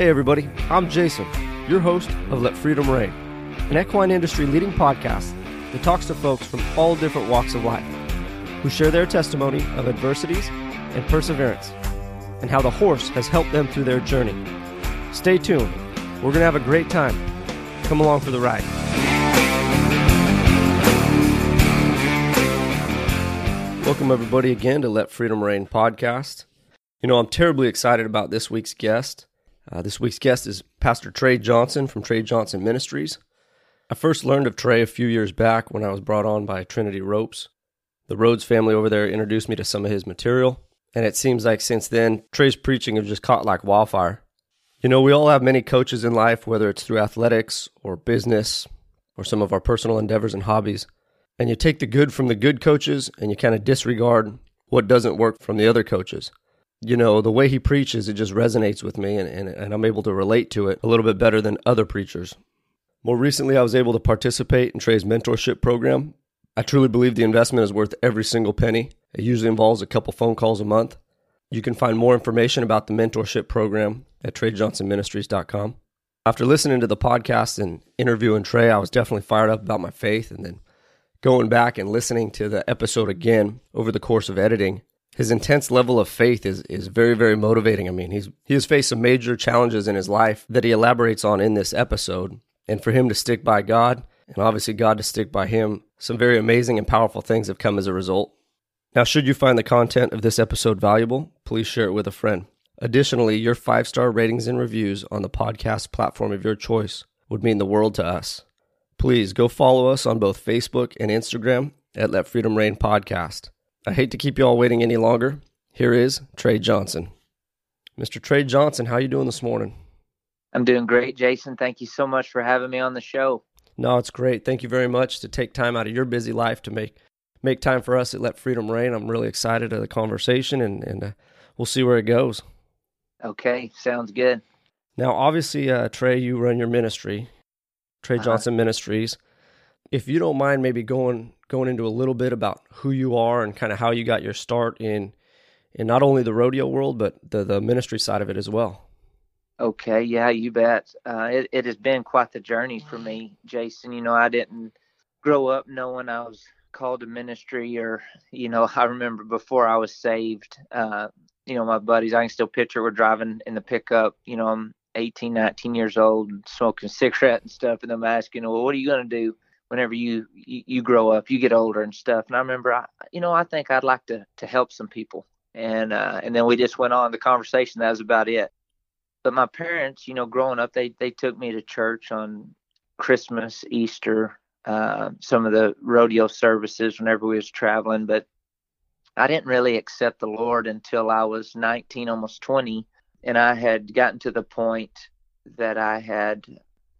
Hey, everybody, I'm Jason, your host of Let Freedom Reign, an equine industry leading podcast that talks to folks from all different walks of life who share their testimony of adversities and perseverance and how the horse has helped them through their journey. Stay tuned, we're going to have a great time. Come along for the ride. Welcome, everybody, again to Let Freedom Reign podcast. You know, I'm terribly excited about this week's guest. Uh, this week's guest is Pastor Trey Johnson from Trey Johnson Ministries. I first learned of Trey a few years back when I was brought on by Trinity Ropes. The Rhodes family over there introduced me to some of his material, and it seems like since then, Trey's preaching has just caught like wildfire. You know, we all have many coaches in life, whether it's through athletics or business or some of our personal endeavors and hobbies. And you take the good from the good coaches and you kind of disregard what doesn't work from the other coaches you know, the way he preaches, it just resonates with me and, and, and I'm able to relate to it a little bit better than other preachers. More recently, I was able to participate in Trey's mentorship program. I truly believe the investment is worth every single penny. It usually involves a couple phone calls a month. You can find more information about the mentorship program at TreyJohnsonMinistries.com. After listening to the podcast and interviewing Trey, I was definitely fired up about my faith. And then going back and listening to the episode again over the course of editing, his intense level of faith is is very very motivating. I mean, he's he has faced some major challenges in his life that he elaborates on in this episode, and for him to stick by God and obviously God to stick by him, some very amazing and powerful things have come as a result. Now, should you find the content of this episode valuable, please share it with a friend. Additionally, your five star ratings and reviews on the podcast platform of your choice would mean the world to us. Please go follow us on both Facebook and Instagram at Let Freedom Reign Podcast. I hate to keep you all waiting any longer. Here is Trey Johnson. Mr. Trey Johnson, how you doing this morning? I'm doing great, Jason. Thank you so much for having me on the show. No, it's great. Thank you very much to take time out of your busy life to make make time for us at Let Freedom Reign. I'm really excited to the conversation, and and uh, we'll see where it goes. Okay, sounds good. Now, obviously, uh, Trey, you run your ministry, Trey uh-huh. Johnson Ministries. If you don't mind, maybe going going into a little bit about who you are and kind of how you got your start in in not only the rodeo world but the the ministry side of it as well. Okay, yeah, you bet. Uh, it it has been quite the journey for me, Jason. You know, I didn't grow up knowing I was called to ministry, or you know, I remember before I was saved. Uh, you know, my buddies, I can still picture we're driving in the pickup. You know, I'm 18, 19 years old, smoking cigarette and stuff, and I'm asking, well, what are you gonna do? Whenever you, you, you grow up, you get older and stuff. And I remember, I, you know, I think I'd like to to help some people. And uh, and then we just went on the conversation. That was about it. But my parents, you know, growing up, they they took me to church on Christmas, Easter, uh, some of the rodeo services whenever we was traveling. But I didn't really accept the Lord until I was 19, almost 20, and I had gotten to the point that I had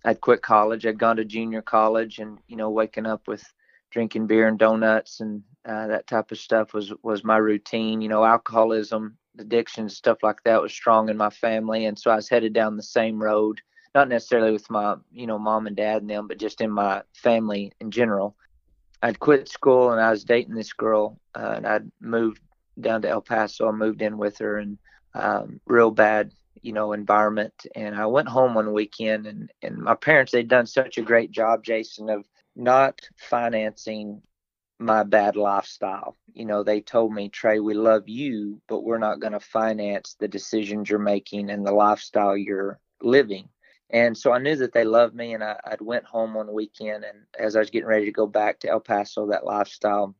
I'd quit college. I'd gone to junior college, and you know, waking up with drinking beer and donuts and uh, that type of stuff was was my routine. You know, alcoholism, addiction, stuff like that was strong in my family, and so I was headed down the same road. Not necessarily with my, you know, mom and dad and them, but just in my family in general. I'd quit school and I was dating this girl, uh, and I'd moved down to El Paso. I moved in with her, and um, real bad you know environment and i went home one weekend and and my parents they'd done such a great job jason of not financing my bad lifestyle you know they told me trey we love you but we're not going to finance the decisions you're making and the lifestyle you're living and so i knew that they loved me and I, i'd went home one weekend and as i was getting ready to go back to el paso that lifestyle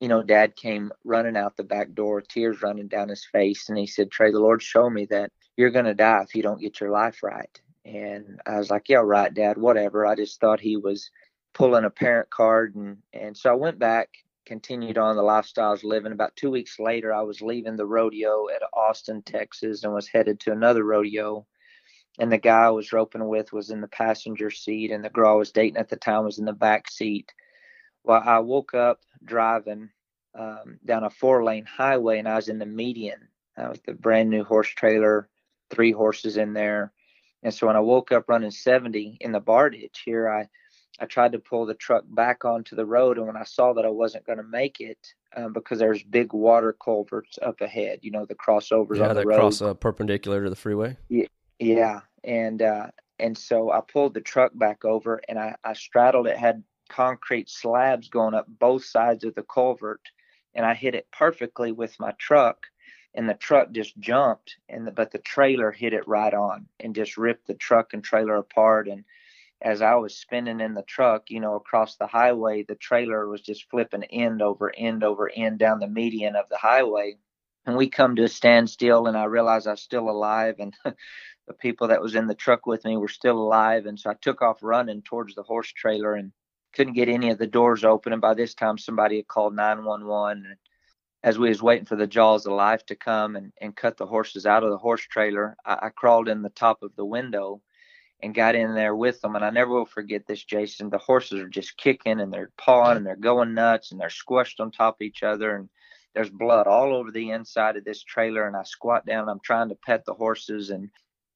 you know, dad came running out the back door, tears running down his face. And he said, Trey, the Lord showed me that you're going to die if you don't get your life right. And I was like, yeah, right, dad, whatever. I just thought he was pulling a parent card. And, and so I went back, continued on the lifestyle I was living. About two weeks later, I was leaving the rodeo at Austin, Texas, and was headed to another rodeo. And the guy I was roping with was in the passenger seat, and the girl I was dating at the time was in the back seat. Well, I woke up driving um, down a four lane highway and I was in the median uh, with the brand new horse trailer, three horses in there. And so when I woke up running 70 in the bar ditch here, I, I tried to pull the truck back onto the road. And when I saw that I wasn't going to make it um, because there's big water culverts up ahead, you know, the crossovers yeah, on the that road. cross uh, perpendicular to the freeway. Yeah. Yeah. and uh, and so I pulled the truck back over and I, I straddled it. Had concrete slabs going up both sides of the culvert, and I hit it perfectly with my truck. And the truck just jumped, and the, but the trailer hit it right on and just ripped the truck and trailer apart. And as I was spinning in the truck, you know, across the highway, the trailer was just flipping end over end over end down the median of the highway. And we come to a standstill, and I realize I'm still alive, and the people that was in the truck with me were still alive. And so I took off running towards the horse trailer and couldn't get any of the doors open. And by this time, somebody had called 911. As we was waiting for the jaws of life to come and, and cut the horses out of the horse trailer, I, I crawled in the top of the window and got in there with them. And I never will forget this, Jason. The horses are just kicking and they're pawing and they're going nuts and they're squished on top of each other. And there's blood all over the inside of this trailer. And I squat down. I'm trying to pet the horses. And,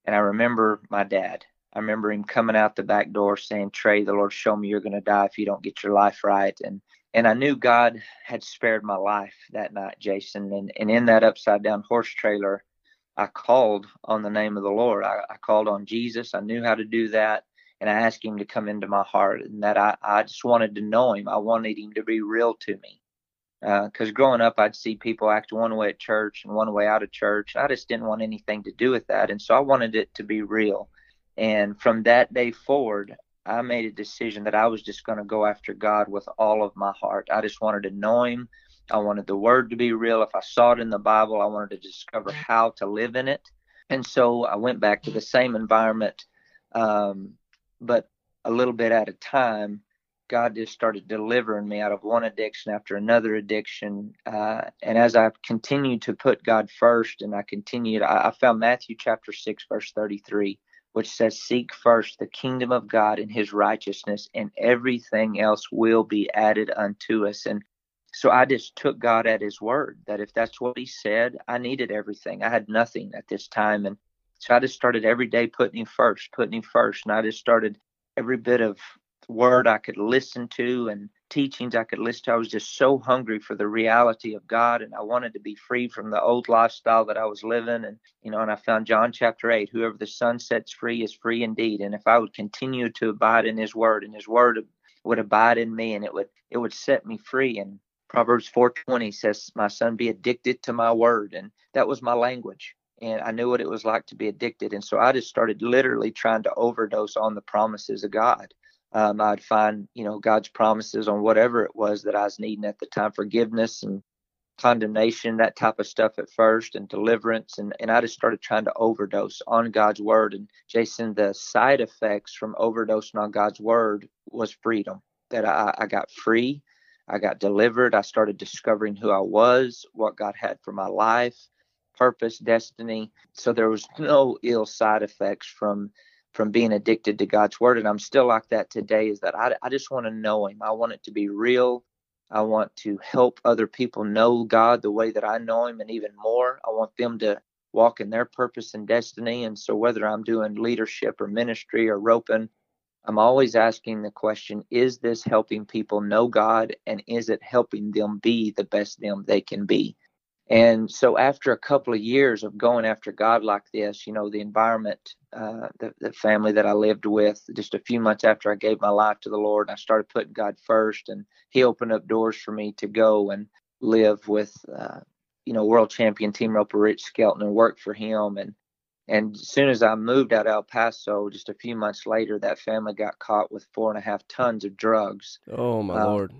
and I remember my dad. I remember him coming out the back door saying, Trey, the Lord showed me you're going to die if you don't get your life right. And, and I knew God had spared my life that night, Jason. And, and in that upside down horse trailer, I called on the name of the Lord. I, I, called on Jesus. I knew how to do that. And I asked him to come into my heart and that I, I just wanted to know him. I wanted him to be real to me. Because uh, growing up, I'd see people act one way at church and one way out of church. I just didn't want anything to do with that. And so I wanted it to be real. And from that day forward, I made a decision that I was just going to go after God with all of my heart. I just wanted to know him. I wanted the word to be real. If I saw it in the Bible, I wanted to discover how to live in it. And so I went back to the same environment, um, but a little bit at a time. God just started delivering me out of one addiction after another addiction. Uh, and as I continued to put God first and I continued, I, I found Matthew chapter 6, verse 33, which says, Seek first the kingdom of God and his righteousness, and everything else will be added unto us. And so I just took God at his word that if that's what he said, I needed everything. I had nothing at this time. And so I just started every day putting him first, putting him first. And I just started every bit of word I could listen to and teachings I could listen to. I was just so hungry for the reality of God and I wanted to be free from the old lifestyle that I was living. And, you know, and I found John chapter 8 whoever the Son sets free is free indeed. And if I would continue to abide in his word and his word would abide in me and it would it would set me free and Proverbs 4:20 says, "My son, be addicted to my word," and that was my language. And I knew what it was like to be addicted, and so I just started literally trying to overdose on the promises of God. Um, I'd find, you know, God's promises on whatever it was that I was needing at the time, forgiveness and condemnation, that type of stuff at first, and deliverance, and and I just started trying to overdose on God's word. And Jason, the side effects from overdosing on God's word was freedom. That I, I got free I got delivered. I started discovering who I was, what God had for my life, purpose, destiny. So there was no ill side effects from from being addicted to God's word. And I'm still like that today is that I, I just want to know him. I want it to be real. I want to help other people know God the way that I know him and even more. I want them to walk in their purpose and destiny. And so whether I'm doing leadership or ministry or roping, I'm always asking the question is this helping people know God and is it helping them be the best them they can be? And so, after a couple of years of going after God like this, you know, the environment, uh, the, the family that I lived with, just a few months after I gave my life to the Lord, I started putting God first, and He opened up doors for me to go and live with, uh, you know, world champion team roper Rich Skelton and work for him. And and as soon as I moved out of El Paso, just a few months later, that family got caught with four and a half tons of drugs. Oh my um, lord!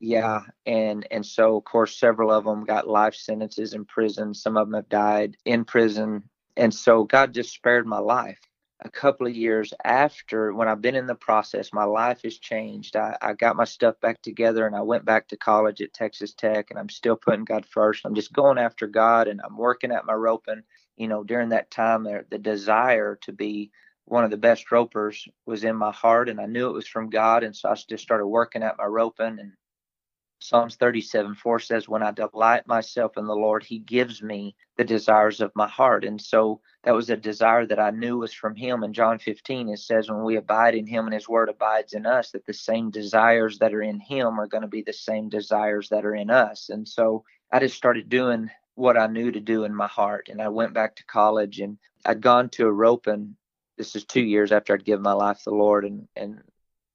Yeah, and and so of course several of them got life sentences in prison. Some of them have died in prison, and so God just spared my life. A couple of years after, when I've been in the process, my life has changed. I, I got my stuff back together, and I went back to college at Texas Tech, and I'm still putting God first. I'm just going after God, and I'm working at my roping you know, during that time, the desire to be one of the best ropers was in my heart, and I knew it was from God. And so I just started working at my roping. And Psalms 37 4 says, When I delight myself in the Lord, He gives me the desires of my heart. And so that was a desire that I knew was from Him. In John 15, it says, When we abide in Him and His word abides in us, that the same desires that are in Him are going to be the same desires that are in us. And so I just started doing what I knew to do in my heart. And I went back to college and I'd gone to a roping this is two years after I'd given my life to the Lord, and and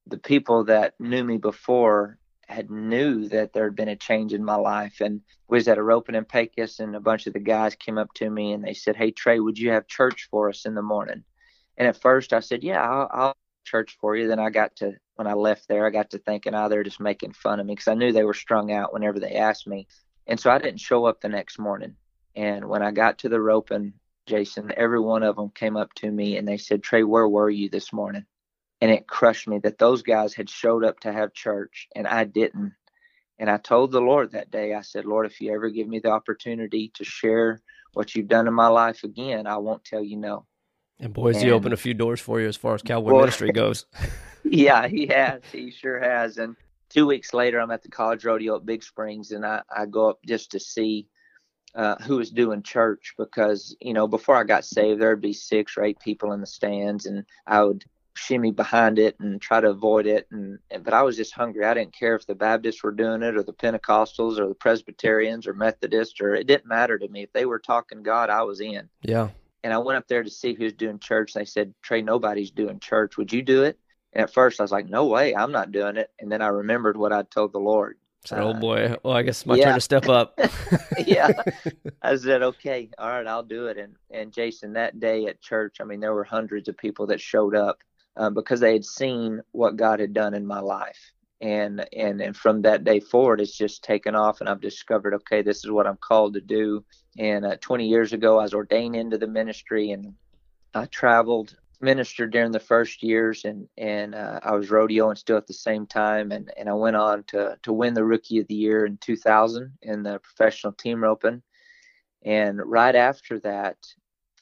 the people that knew me before had knew that there had been a change in my life and was at a roping in Pecos and a bunch of the guys came up to me and they said, Hey Trey, would you have church for us in the morning? And at first I said, Yeah, I'll, I'll church for you. Then I got to when I left there, I got to thinking, oh, they're just making fun of me because I knew they were strung out whenever they asked me. And so I didn't show up the next morning. And when I got to the roping, Jason, every one of them came up to me and they said, Trey, where were you this morning? And it crushed me that those guys had showed up to have church and I didn't. And I told the Lord that day, I said, Lord, if you ever give me the opportunity to share what you've done in my life again, I won't tell you no. And boys, and, he opened a few doors for you as far as cowboy well, ministry goes. yeah, he has. He sure has. And two weeks later, I'm at the college rodeo at Big Springs, and I, I go up just to see uh, who was doing church because you know before I got saved, there'd be six or eight people in the stands, and I would shimmy behind it and try to avoid it. And but I was just hungry. I didn't care if the Baptists were doing it or the Pentecostals or the Presbyterians or Methodists or it didn't matter to me. If they were talking God, I was in. Yeah. And I went up there to see who's doing church. They said, Trey, nobody's doing church. Would you do it? And at first I was like, no way, I'm not doing it. And then I remembered what I'd told the Lord. Said, oh uh, boy, well, I guess it's my yeah. turn to step up. yeah. I said, okay, all right, I'll do it. And, and Jason, that day at church, I mean, there were hundreds of people that showed up um, because they had seen what God had done in my life. And, and and from that day forward, it's just taken off, and I've discovered, okay, this is what I'm called to do. And uh, 20 years ago, I was ordained into the ministry, and I traveled ministered during the first years, and and uh, I was rodeoing still at the same time, and and I went on to to win the Rookie of the Year in 2000 in the professional team roping, and right after that,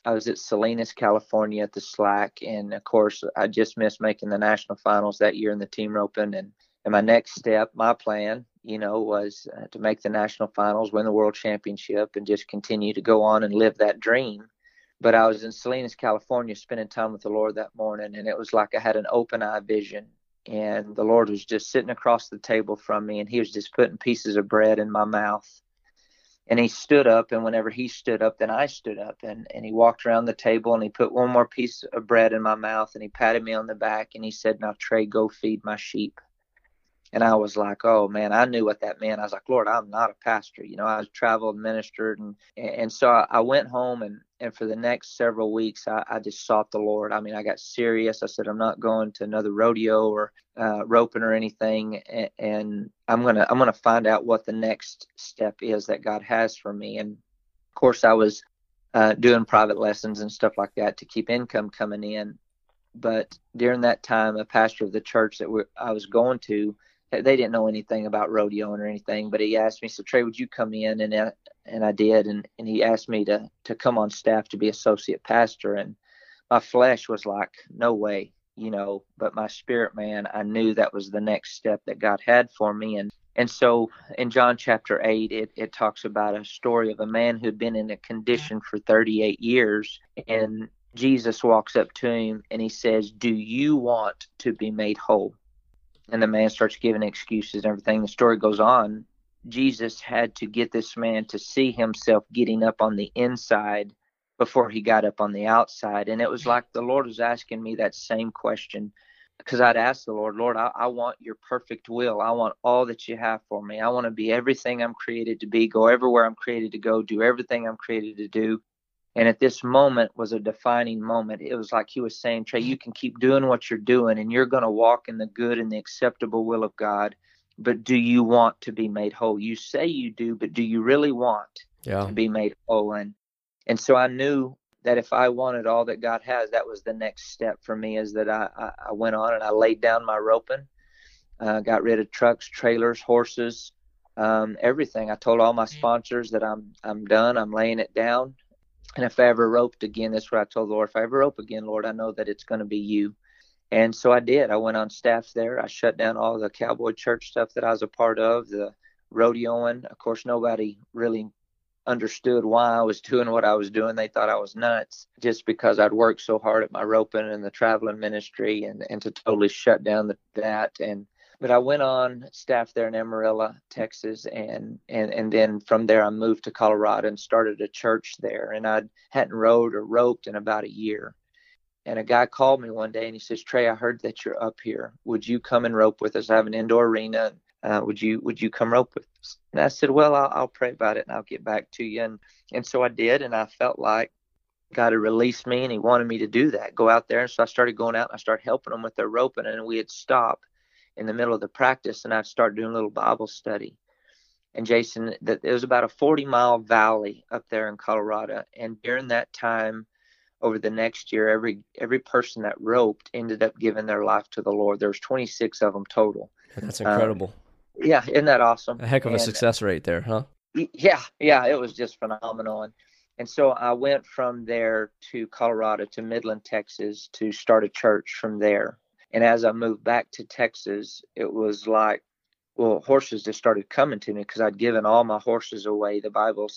I was at Salinas, California at the Slack. and of course I just missed making the national finals that year in the team roping, and and my next step, my plan, you know, was uh, to make the national finals, win the world championship, and just continue to go on and live that dream but I was in Salinas, California, spending time with the Lord that morning, and it was like I had an open eye vision. And the Lord was just sitting across the table from me, and He was just putting pieces of bread in my mouth. And He stood up, and whenever He stood up, then I stood up, and, and He walked around the table, and He put one more piece of bread in my mouth, and He patted me on the back, and He said, Now, Trey, go feed my sheep and I was like, oh man, I knew what that meant. I was like, Lord, I'm not a pastor. You know, I traveled, ministered, and and so I went home and and for the next several weeks, I, I just sought the Lord. I mean, I got serious. I said, I'm not going to another rodeo or uh, roping or anything, and, and I'm gonna I'm gonna find out what the next step is that God has for me. And of course, I was uh, doing private lessons and stuff like that to keep income coming in. But during that time, a pastor of the church that I was going to they didn't know anything about rodeoing or anything, but he asked me, so Trey, would you come in? And uh, and I did, and and he asked me to to come on staff to be associate pastor, and my flesh was like, no way, you know, but my spirit man, I knew that was the next step that God had for me, and and so in John chapter eight, it it talks about a story of a man who'd been in a condition for 38 years, and Jesus walks up to him and he says, "Do you want to be made whole?" And the man starts giving excuses and everything. The story goes on. Jesus had to get this man to see himself getting up on the inside before he got up on the outside. And it was like the Lord was asking me that same question because I'd asked the Lord, Lord, I, I, want your perfect will. I want all that you have for me. I want to be everything I'm created to be, go everywhere I'm created to go, do everything I'm created to do. And at this moment was a defining moment. It was like he was saying, Trey, you can keep doing what you're doing and you're going to walk in the good and the acceptable will of God. But do you want to be made whole? You say you do, but do you really want yeah. to be made whole? And and so I knew that if I wanted all that God has, that was the next step for me. Is that I I, I went on and I laid down my roping, uh, got rid of trucks, trailers, horses, um, everything. I told all my sponsors that I'm I'm done. I'm laying it down. And if I ever roped again, that's what I told the Lord. If I ever rope again, Lord, I know that it's going to be you. And so I did. I went on staff there. I shut down all the cowboy church stuff that I was a part of, the rodeoing. Of course, nobody really understood why I was doing what I was doing. They thought I was nuts just because I'd worked so hard at my roping and the traveling ministry and, and to totally shut down the, that. And but I went on staff there in Amarillo, Texas, and and and then from there I moved to Colorado and started a church there. And I hadn't rowed or roped in about a year, and a guy called me one day and he says, Trey, I heard that you're up here. Would you come and rope with us? I have an indoor arena. Uh, would you would you come rope with us? And I said, Well, I'll, I'll pray about it and I'll get back to you. And and so I did, and I felt like God had released me and He wanted me to do that, go out there. And so I started going out and I started helping them with their roping, and we had stopped in the middle of the practice, and I started doing a little Bible study. And Jason, that it was about a 40 mile valley up there in Colorado, and during that time over the next year, every every person that roped ended up giving their life to the Lord. There was 26 of them total. That's incredible. Um, yeah, isn't that awesome? A heck of a and, success rate there, huh? Yeah, yeah, it was just phenomenal. And and so I went from there to Colorado to Midland, Texas, to start a church from there. And as I moved back to Texas, it was like, well, horses just started coming to me because I'd given all my horses away. The Bible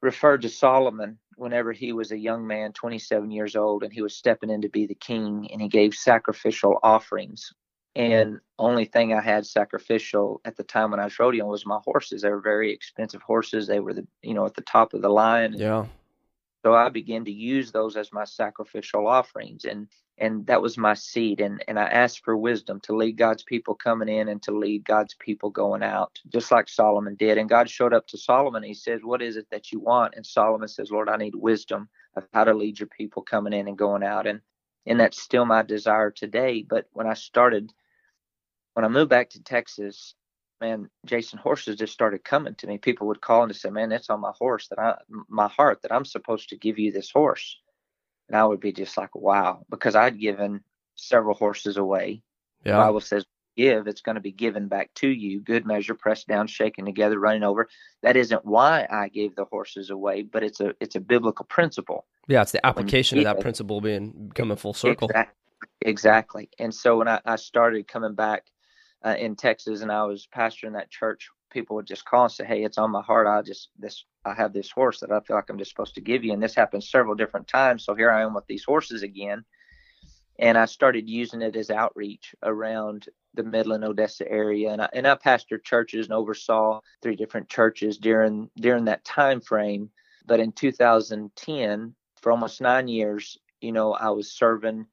referred to Solomon whenever he was a young man, 27 years old, and he was stepping in to be the king, and he gave sacrificial offerings. And only thing I had sacrificial at the time when I was rodeoing was my horses. They were very expensive horses. They were the you know at the top of the line. Yeah. So I began to use those as my sacrificial offerings, and and that was my seed. And and I asked for wisdom to lead God's people coming in and to lead God's people going out, just like Solomon did. And God showed up to Solomon. He says, "What is it that you want?" And Solomon says, "Lord, I need wisdom of how to lead your people coming in and going out." And and that's still my desire today. But when I started, when I moved back to Texas, man, Jason horses just started coming to me. People would call and say, "Man, that's on my horse that I, my heart that I'm supposed to give you this horse." And I would be just like, wow, because I'd given several horses away. Yeah. The Bible says, give, it's going to be given back to you. Good measure, pressed down, shaken together, running over. That isn't why I gave the horses away, but it's a it's a biblical principle. Yeah, it's the application of that principle being coming full circle. Exactly. exactly. And so when I, I started coming back uh, in Texas and I was pastoring that church people would just call and say, "Hey, it's on my heart. I just this I have this horse that I feel like I'm just supposed to give you." And this happened several different times. So here I am with these horses again, and I started using it as outreach around the Midland Odessa area. And I and I pastored churches and oversaw three different churches during during that time frame. But in 2010, for almost nine years, you know, I was serving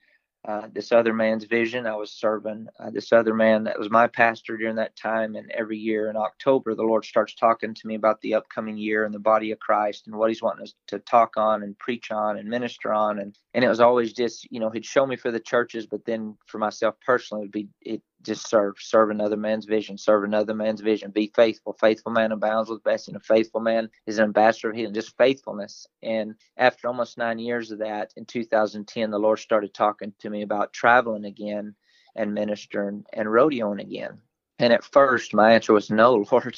uh, this other man's vision. I was serving uh, this other man that was my pastor during that time. And every year in October, the Lord starts talking to me about the upcoming year and the body of Christ and what He's wanting us to talk on and preach on and minister on. And and it was always just, you know, He'd show me for the churches, but then for myself personally, it would be it just serve, serve another man's vision, serve another man's vision, be faithful. Faithful man abounds with blessing. A faithful man is an ambassador of healing, just faithfulness. And after almost nine years of that, in 2010, the Lord started talking to me about traveling again and ministering and rodeoing again. And at first, my answer was no, Lord,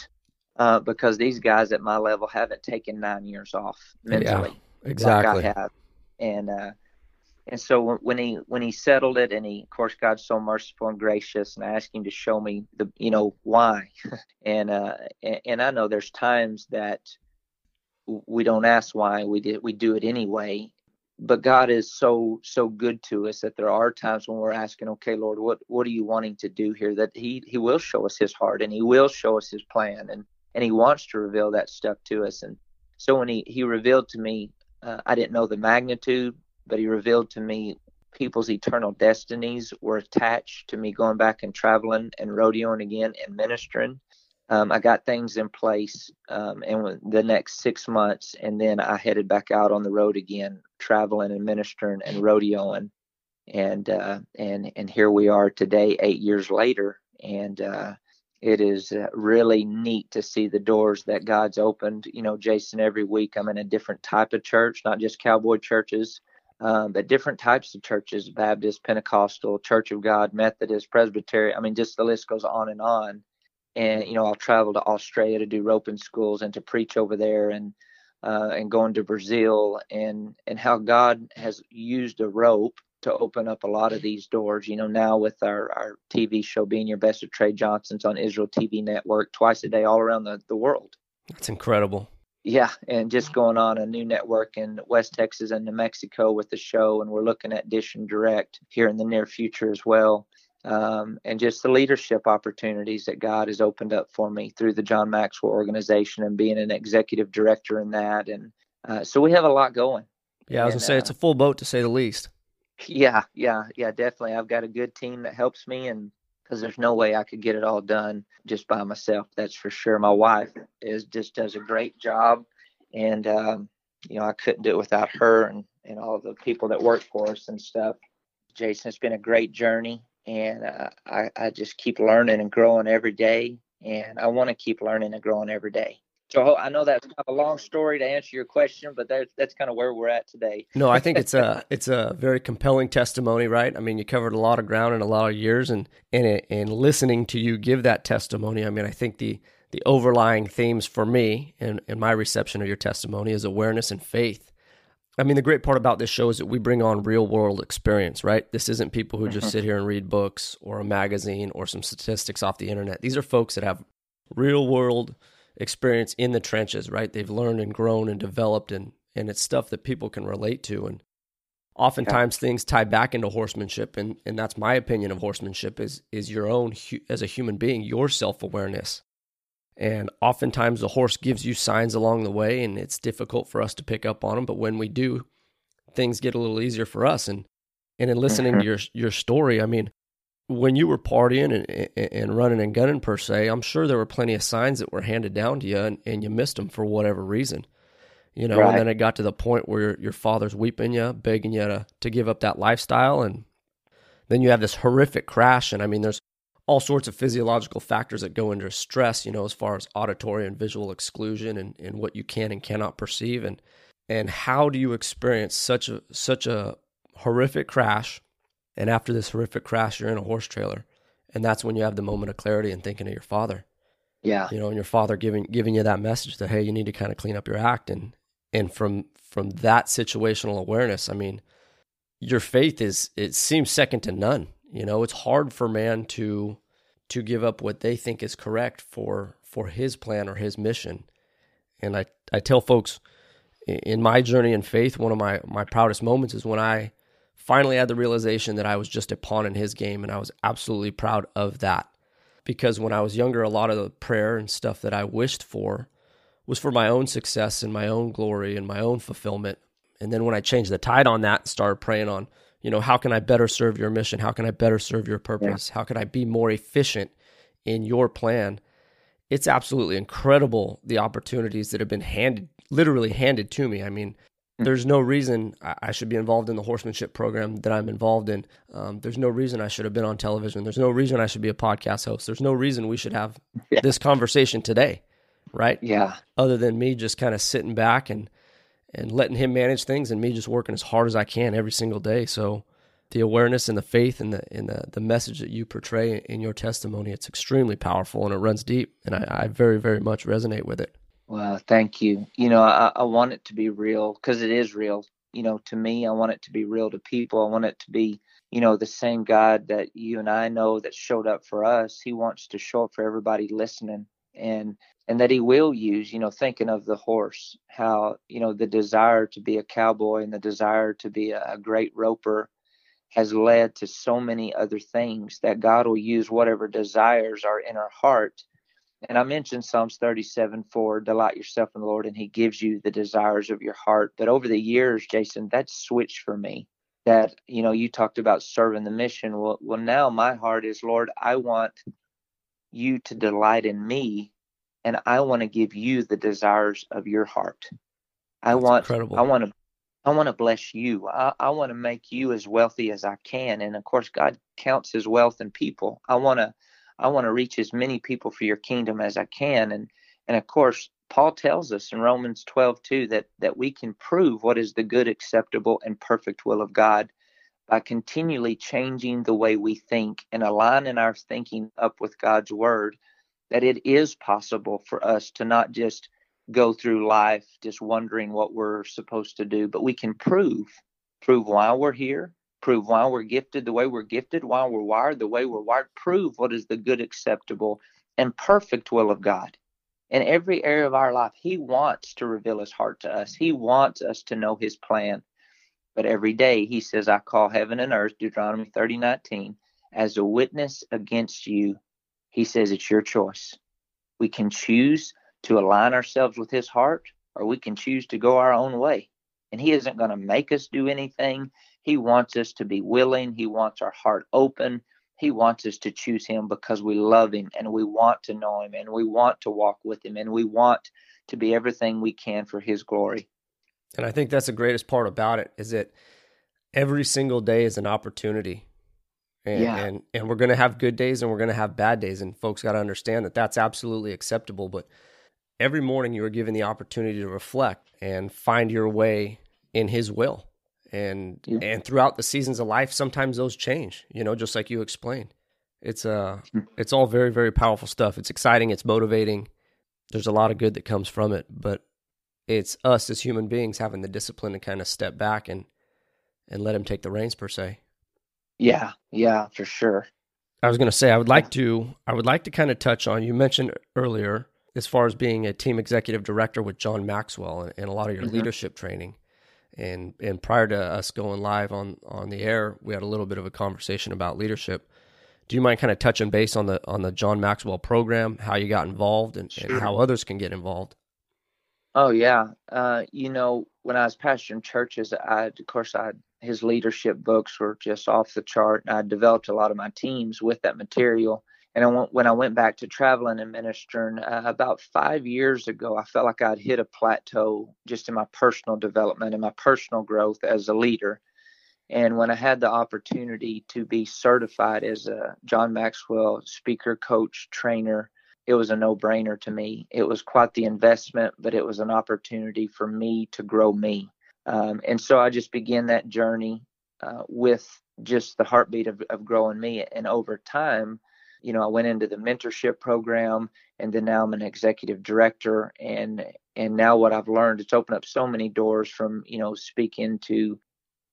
uh, because these guys at my level haven't taken nine years off mentally. Yeah, exactly. Like I have. And uh, and so when he when he settled it, and he, of course, God's so merciful and gracious, and I asked him to show me the, you know, why. and uh, and I know there's times that we don't ask why, we did we do it anyway. But God is so so good to us that there are times when we're asking, okay, Lord, what what are you wanting to do here? That He He will show us His heart, and He will show us His plan, and and He wants to reveal that stuff to us. And so when He He revealed to me, uh, I didn't know the magnitude but he revealed to me people's eternal destinies were attached to me going back and traveling and rodeoing again and ministering. Um, I got things in place, um, and the next six months, and then I headed back out on the road again, traveling and ministering and rodeoing, and uh, and and here we are today, eight years later, and uh, it is uh, really neat to see the doors that God's opened. You know, Jason, every week I'm in a different type of church, not just cowboy churches um, but different types of churches Baptist, Pentecostal, Church of God, Methodist, Presbyterian. I mean, just the list goes on and on. And, you know, I'll travel to Australia to do roping schools and to preach over there and, uh, and going to Brazil and, and how God has used a rope to open up a lot of these doors. You know, now with our, our TV show being your best of Trey Johnson's on Israel TV network twice a day all around the, the world. That's incredible yeah, and just going on a new network in West Texas and New Mexico with the show, and we're looking at Dish and Direct here in the near future as well. Um, and just the leadership opportunities that God has opened up for me through the John Maxwell organization and being an executive director in that. And uh, so we have a lot going. Yeah, I was and, gonna say uh, it's a full boat to say the least. Yeah, yeah, yeah, definitely. I've got a good team that helps me, and because there's no way I could get it all done just by myself. That's for sure. My wife is just does a great job, and um, you know I couldn't do it without her and and all the people that work for us and stuff. Jason, it's been a great journey, and uh, I I just keep learning and growing every day, and I want to keep learning and growing every day. So I know that's kind of a long story to answer your question, but that's that's kind of where we're at today. no, I think it's a it's a very compelling testimony, right? I mean, you covered a lot of ground in a lot of years, and and and listening to you give that testimony, I mean, I think the the overlying themes for me and and my reception of your testimony is awareness and faith. I mean, the great part about this show is that we bring on real world experience, right? This isn't people who just mm-hmm. sit here and read books or a magazine or some statistics off the internet. These are folks that have real world experience in the trenches, right? They've learned and grown and developed, and and it's stuff that people can relate to. And oftentimes yeah. things tie back into horsemanship, and and that's my opinion of horsemanship is is your own as a human being, your self awareness. And oftentimes the horse gives you signs along the way, and it's difficult for us to pick up on them. But when we do, things get a little easier for us. And and in listening mm-hmm. to your your story, I mean, when you were partying and, and running and gunning per se, I'm sure there were plenty of signs that were handed down to you and, and you missed them for whatever reason. You know, right. and then it got to the point where your father's weeping you, begging you to, to give up that lifestyle. And then you have this horrific crash. And I mean, there's all sorts of physiological factors that go into stress, you know, as far as auditory and visual exclusion and, and what you can and cannot perceive. And, and how do you experience such a, such a horrific crash and after this horrific crash, you're in a horse trailer. And that's when you have the moment of clarity and thinking of your father. Yeah. You know, and your father giving giving you that message that, hey, you need to kind of clean up your act. And and from from that situational awareness, I mean, your faith is it seems second to none. You know, it's hard for man to to give up what they think is correct for for his plan or his mission. And I, I tell folks in my journey in faith, one of my, my proudest moments is when I finally had the realization that I was just a pawn in his game, and I was absolutely proud of that. Because when I was younger, a lot of the prayer and stuff that I wished for was for my own success and my own glory and my own fulfillment. And then when I changed the tide on that, and started praying on, you know, how can I better serve your mission? How can I better serve your purpose? Yeah. How can I be more efficient in your plan? It's absolutely incredible the opportunities that have been handed, literally handed to me. I mean, there's no reason I should be involved in the horsemanship program that I'm involved in. Um, there's no reason I should have been on television. There's no reason I should be a podcast host. There's no reason we should have yeah. this conversation today, right? Yeah. Other than me just kind of sitting back and and letting him manage things, and me just working as hard as I can every single day. So the awareness and the faith and the and the, the message that you portray in your testimony, it's extremely powerful and it runs deep, and I, I very very much resonate with it. Well, thank you. You know, I, I want it to be real because it is real. You know, to me, I want it to be real to people. I want it to be, you know, the same God that you and I know that showed up for us. He wants to show up for everybody listening and and that he will use, you know, thinking of the horse, how, you know, the desire to be a cowboy and the desire to be a, a great roper has led to so many other things that God will use whatever desires are in our heart and I mentioned Psalms 37 4, delight yourself in the Lord, and He gives you the desires of your heart. But over the years, Jason, that's switched for me. That, you know, you talked about serving the mission. Well, well, now my heart is, Lord, I want you to delight in me, and I want to give you the desires of your heart. I that's want, incredible. I want to, I want to bless you. I, I want to make you as wealthy as I can. And of course, God counts His wealth in people. I want to I want to reach as many people for your kingdom as I can. And and of course, Paul tells us in Romans 12 two that that we can prove what is the good, acceptable, and perfect will of God by continually changing the way we think and aligning our thinking up with God's word. That it is possible for us to not just go through life just wondering what we're supposed to do, but we can prove prove why we're here, prove why we're gifted the way we're gifted, why we're wired the way we're wired, prove what is the good, acceptable, and perfect will of God. In every area of our life, He wants to reveal His heart to us. He wants us to know His plan. But every day He says, I call heaven and earth, Deuteronomy 30 19, as a witness against you. He says it's your choice. We can choose to align ourselves with His heart, or we can choose to go our own way. And He isn't going to make us do anything. He wants us to be willing. He wants our heart open. He wants us to choose Him because we love Him and we want to know Him and we want to walk with Him and we want to be everything we can for His glory. And I think that's the greatest part about it is that every single day is an opportunity. And, yeah. and, and we're going to have good days and we're going to have bad days. And folks got to understand that that's absolutely acceptable. But every morning you are given the opportunity to reflect and find your way in His will. And yeah. and throughout the seasons of life, sometimes those change. You know, just like you explained. It's uh, hmm. it's all very very powerful stuff. It's exciting. It's motivating. There's a lot of good that comes from it. But it's us as human beings having the discipline to kind of step back and and let him take the reins per se. Yeah, yeah, for sure. I was going to say I would like to I would like to kind of touch on you mentioned earlier as far as being a team executive director with John Maxwell and, and a lot of your mm-hmm. leadership training. And and prior to us going live on on the air, we had a little bit of a conversation about leadership. Do you mind kind of touching base on the on the John Maxwell program, how you got involved, and, sure. and how others can get involved? Oh yeah, uh, you know when I was pastoring churches, I of course I his leadership books were just off the chart. and I developed a lot of my teams with that material. And I went, when I went back to traveling and ministering uh, about five years ago, I felt like I'd hit a plateau just in my personal development and my personal growth as a leader. And when I had the opportunity to be certified as a John Maxwell speaker, coach, trainer, it was a no brainer to me. It was quite the investment, but it was an opportunity for me to grow me. Um, and so I just began that journey uh, with just the heartbeat of, of growing me. And over time, you know, I went into the mentorship program, and then now I'm an executive director. And and now what I've learned, it's opened up so many doors from you know speaking to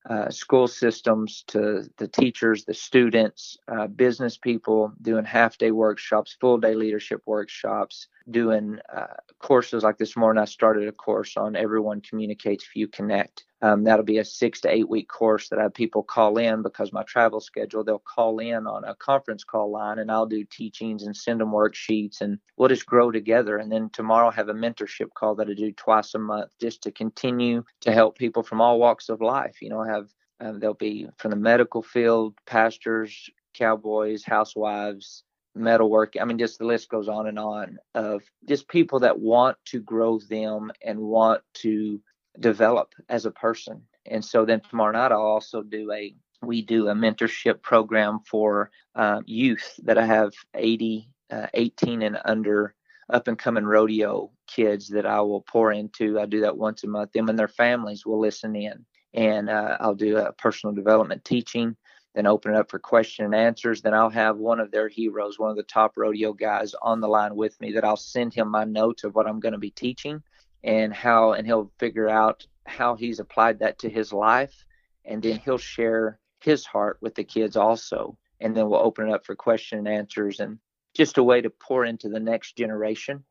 uh, school systems to the teachers, the students, uh, business people, doing half day workshops, full day leadership workshops, doing uh, courses like this morning. I started a course on Everyone Communicates Few Connect. Um, that'll be a six to eight week course that I have people call in because my travel schedule, they'll call in on a conference call line and I'll do teachings and send them worksheets and we'll just grow together. And then tomorrow I have a mentorship call that I do twice a month just to continue to help people from all walks of life. You know, I have um, they'll be from the medical field, pastors, cowboys, housewives, metalwork. I mean, just the list goes on and on of just people that want to grow them and want to develop as a person. And so then tomorrow night I'll also do a we do a mentorship program for uh, youth that I have 80, uh, 18 and under up and coming rodeo kids that I will pour into. I do that once a month. Them and their families will listen in, and uh, I'll do a personal development teaching. Then open it up for question and answers. Then I'll have one of their heroes, one of the top rodeo guys, on the line with me. That I'll send him my notes of what I'm going to be teaching, and how and he'll figure out how he's applied that to his life and then he'll share his heart with the kids also and then we'll open it up for question and answers and just a way to pour into the next generation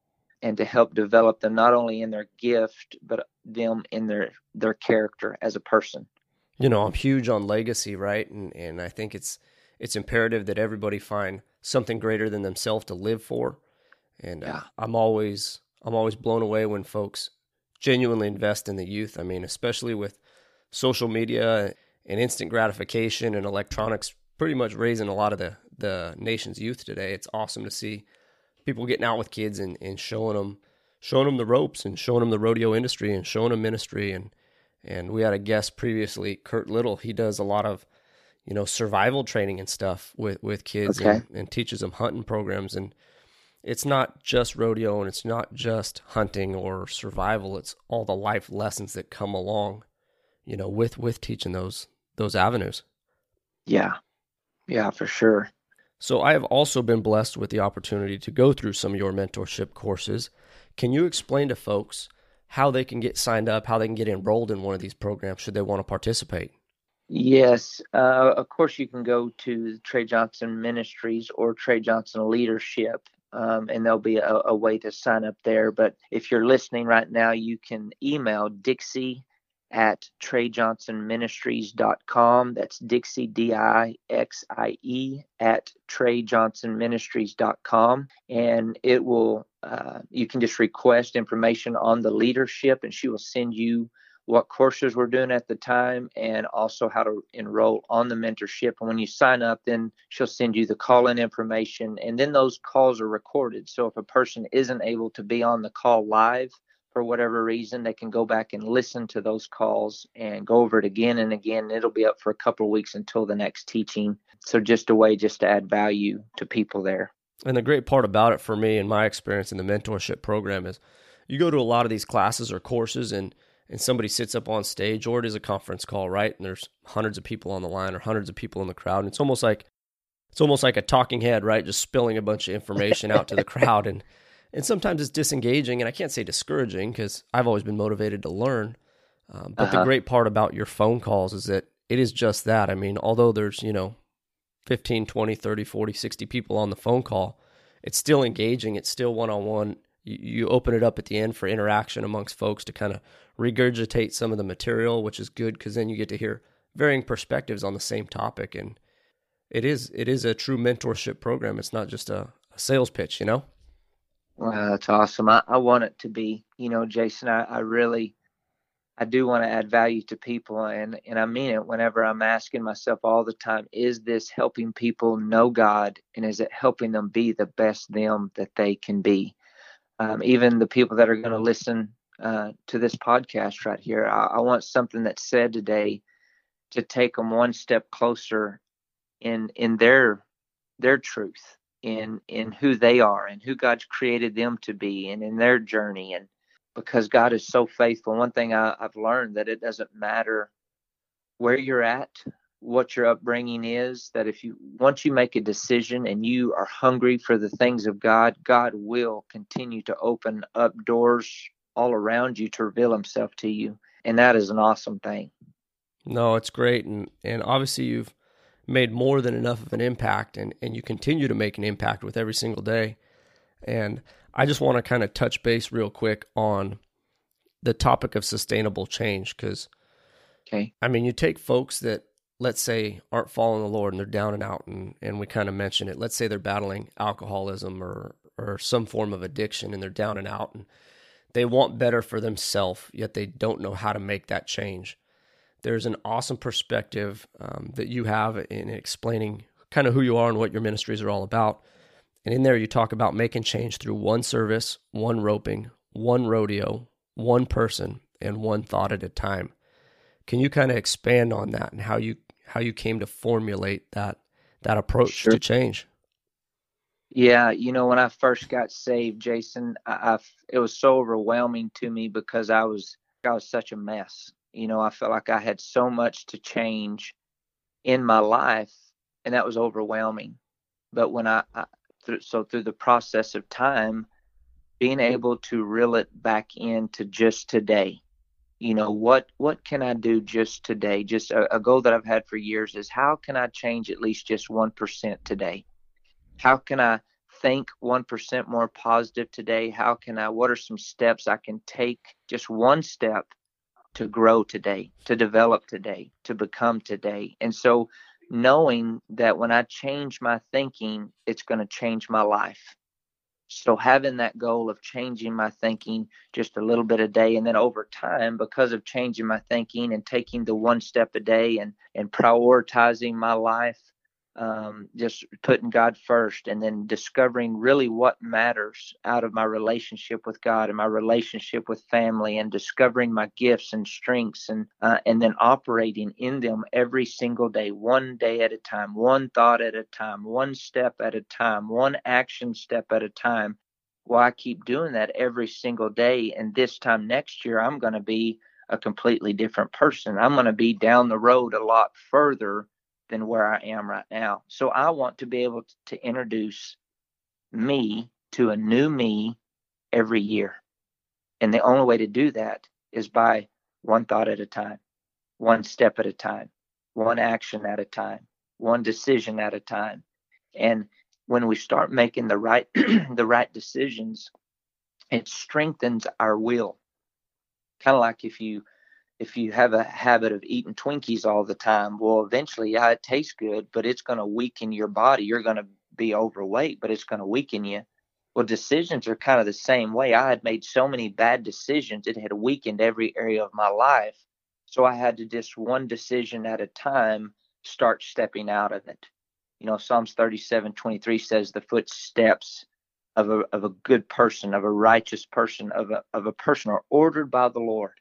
and to help develop them not only in their gift but them in their their character as a person you know i'm huge on legacy right and and i think it's it's imperative that everybody find something greater than themselves to live for and uh, yeah. uh, i'm always I'm always blown away when folks genuinely invest in the youth. I mean, especially with social media and instant gratification and electronics pretty much raising a lot of the, the nation's youth today. It's awesome to see people getting out with kids and, and showing them showing them the ropes and showing them the rodeo industry and showing them ministry and and we had a guest previously, Kurt Little. He does a lot of you know survival training and stuff with with kids okay. and, and teaches them hunting programs. And it's not just rodeo and it's not just hunting or survival. It's all the life lessons that come along you know with with teaching those those avenues. Yeah. Yeah for sure. So i have also been blessed with the opportunity to go through some of your mentorship courses. Can you explain to folks how they can get signed up how they can get enrolled in one of these programs should they want to participate Yes, uh, of course you can go to Trey Johnson Ministries or Trey Johnson Leadership um, and there'll be a, a, way to sign up there. But if you're listening right now, you can email Dixie at treyjohnsonministries.com. That's Dixie, D I X I E, at treyjohnsonministries.com. And it will, uh, you can just request information on the leadership, and she will send you what courses we're doing at the time, and also how to enroll on the mentorship. And when you sign up, then she'll send you the call in information. And then those calls are recorded. So if a person isn't able to be on the call live, for whatever reason, they can go back and listen to those calls and go over it again and again. It'll be up for a couple of weeks until the next teaching. So just a way just to add value to people there. And the great part about it for me and my experience in the mentorship program is you go to a lot of these classes or courses and and somebody sits up on stage or it is a conference call, right? And there's hundreds of people on the line or hundreds of people in the crowd. And it's almost like it's almost like a talking head, right? Just spilling a bunch of information out to the crowd and and sometimes it's disengaging and I can't say discouraging because I've always been motivated to learn. Um, but uh-huh. the great part about your phone calls is that it is just that. I mean, although there's, you know, 15, 20, 30, 40, 60 people on the phone call, it's still engaging. It's still one on one. You open it up at the end for interaction amongst folks to kind of regurgitate some of the material, which is good because then you get to hear varying perspectives on the same topic. And it is it is a true mentorship program. It's not just a, a sales pitch, you know. Well, that's awesome. I, I want it to be. You know, Jason, I, I really I do want to add value to people and and I mean it whenever I'm asking myself all the time is this helping people know God and is it helping them be the best them that they can be um, even the people that are going to listen uh, to this podcast right here I, I want something that's said today to take them one step closer in in their their truth in in who they are and who God's created them to be and in their journey and because God is so faithful. One thing I, I've learned that it doesn't matter where you're at, what your upbringing is, that if you once you make a decision and you are hungry for the things of God, God will continue to open up doors all around you to reveal himself to you. And that is an awesome thing. No, it's great and and obviously you've made more than enough of an impact and, and you continue to make an impact with every single day. And I just want to kind of touch base real quick on the topic of sustainable change because, okay, I mean, you take folks that let's say aren't following the Lord and they're down and out, and and we kind of mentioned it. Let's say they're battling alcoholism or or some form of addiction, and they're down and out, and they want better for themselves, yet they don't know how to make that change. There's an awesome perspective um, that you have in explaining kind of who you are and what your ministries are all about. And in there, you talk about making change through one service, one roping, one rodeo, one person, and one thought at a time. Can you kind of expand on that and how you how you came to formulate that that approach sure. to change? Yeah, you know, when I first got saved, Jason, I, I, it was so overwhelming to me because I was I was such a mess. You know, I felt like I had so much to change in my life, and that was overwhelming. But when I, I through, so through the process of time, being able to reel it back into just today. You know what? What can I do just today? Just a, a goal that I've had for years is how can I change at least just one percent today? How can I think 1% more positive today? How can I, what are some steps I can take, just one step to grow today, to develop today, to become today? And so knowing that when I change my thinking, it's going to change my life. So having that goal of changing my thinking just a little bit a day and then over time because of changing my thinking and taking the one step a day and and prioritizing my life um, just putting God first and then discovering really what matters out of my relationship with God and my relationship with family and discovering my gifts and strengths and uh, and then operating in them every single day, one day at a time, one thought at a time, one step at a time, one action step at a time. Well, I keep doing that every single day, and this time next year, I'm going to be a completely different person. I'm going to be down the road a lot further than where I am right now. So I want to be able to introduce me to a new me every year. And the only way to do that is by one thought at a time, one step at a time, one action at a time, one decision at a time. And when we start making the right the right decisions, it strengthens our will. Kind of like if you if you have a habit of eating Twinkies all the time, well, eventually, yeah, it tastes good, but it's going to weaken your body. You're going to be overweight, but it's going to weaken you. Well, decisions are kind of the same way. I had made so many bad decisions, it had weakened every area of my life. So I had to just one decision at a time start stepping out of it. You know, Psalms 37 23 says, The footsteps of a, of a good person, of a righteous person, of a, of a person are ordered by the Lord.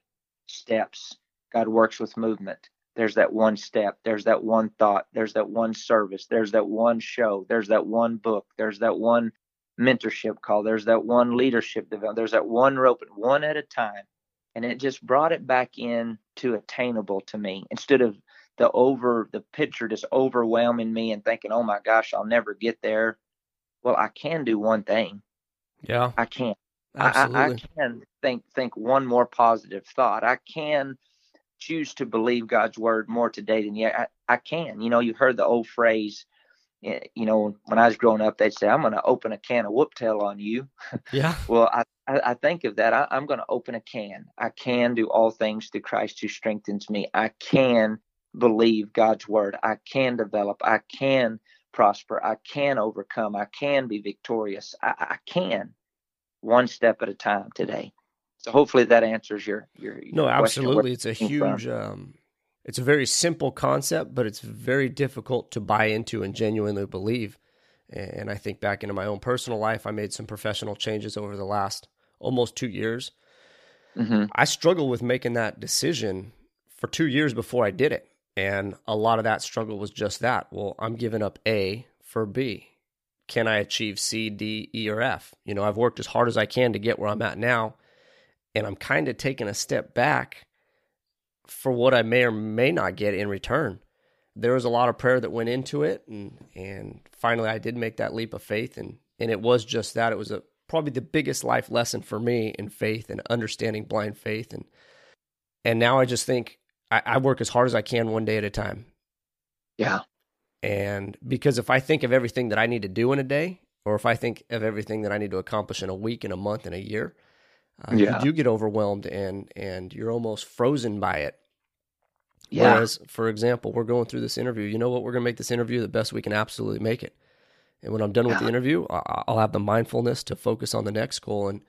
Steps. God works with movement. There's that one step. There's that one thought. There's that one service. There's that one show. There's that one book. There's that one mentorship call. There's that one leadership development. There's that one rope, one at a time. And it just brought it back in to attainable to me instead of the over the picture just overwhelming me and thinking, oh my gosh, I'll never get there. Well, I can do one thing. Yeah. I can. Absolutely. I, I, can think think one more positive thought. I can choose to believe God's word more today than yet. I, I can. You know, you heard the old phrase, eh, you know, when I was growing up, they'd say, I'm going to open a can of whoop tail on you. Yeah. well, I, I, I, think of that. I, I'm going to open a can. I can do all things through Christ who strengthens me. I can believe God's word. I can develop. I can prosper. I can overcome. I can be victorious. I, I can one step at a time today. So hopefully that answers your your, your no absolutely. It's a huge. Um, it's a very simple concept, but it's very difficult to buy into and genuinely believe. And I think back into my own personal life, I made some professional changes over the last almost two years. Mm-hmm. I struggled with making that decision for two years before I did it. And a lot of that struggle was just that. Well, I'm giving up A for B. Can I achieve C, D, E, or F? You know, I've worked as hard as I can to get where I'm at now and I'm kind of taking a step back for what I may or may not get in return. There was a lot of prayer that went into it, and and finally I did make that leap of faith, and and it was just that. It was a probably the biggest life lesson for me in faith and understanding blind faith, and and now I just think I, I work as hard as I can one day at a time. Yeah. And because if I think of everything that I need to do in a day, or if I think of everything that I need to accomplish in a week, in a month, in a year, uh, yeah. you do get overwhelmed and and you're almost frozen by it. Yeah. Whereas, for example, we're going through this interview. You know what? We're going to make this interview the best we can absolutely make it. And when I'm done yeah. with the interview, I'll have the mindfulness to focus on the next goal. And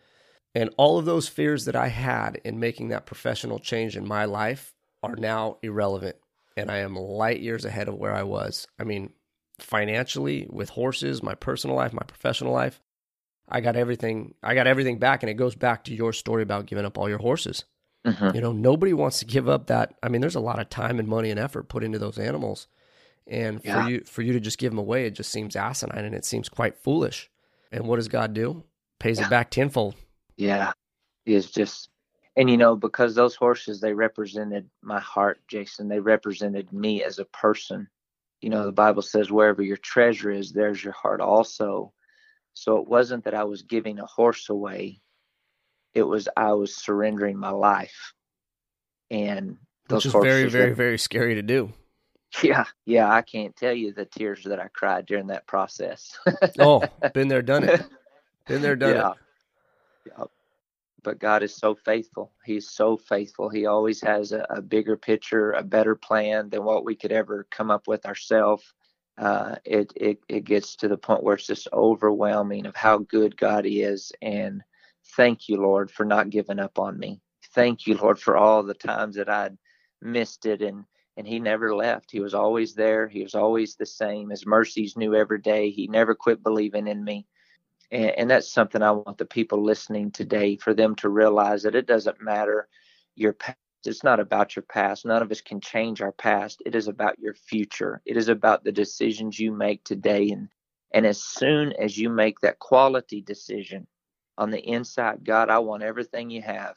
and all of those fears that I had in making that professional change in my life are now irrelevant. And I am light years ahead of where I was. I mean, financially, with horses, my personal life, my professional life, I got everything. I got everything back, and it goes back to your story about giving up all your horses. Mm-hmm. You know, nobody wants to give up that. I mean, there's a lot of time and money and effort put into those animals, and yeah. for you for you to just give them away, it just seems asinine and it seems quite foolish. And what does God do? Pays yeah. it back tenfold. Yeah, it's just, and you know, because those horses they represented my heart, Jason. They represented me as a person. You know, the Bible says, "Wherever your treasure is, there's your heart also." So it wasn't that I was giving a horse away, it was I was surrendering my life. And which is very, very, that, very scary to do. Yeah, yeah, I can't tell you the tears that I cried during that process. oh, been there, done it. Been there, done yeah. it. Yeah. But God is so faithful. He's so faithful. He always has a, a bigger picture, a better plan than what we could ever come up with ourselves uh, it, it it gets to the point where it's just overwhelming of how good God is. And thank you, Lord, for not giving up on me. Thank you, Lord, for all the times that I'd missed it and and he never left. He was always there. He was always the same. His mercies new every day. He never quit believing in me. And, and that's something I want the people listening today for them to realize that it doesn't matter your past it's not about your past. None of us can change our past. It is about your future. It is about the decisions you make today. And, and as soon as you make that quality decision on the inside, God, I want everything you have,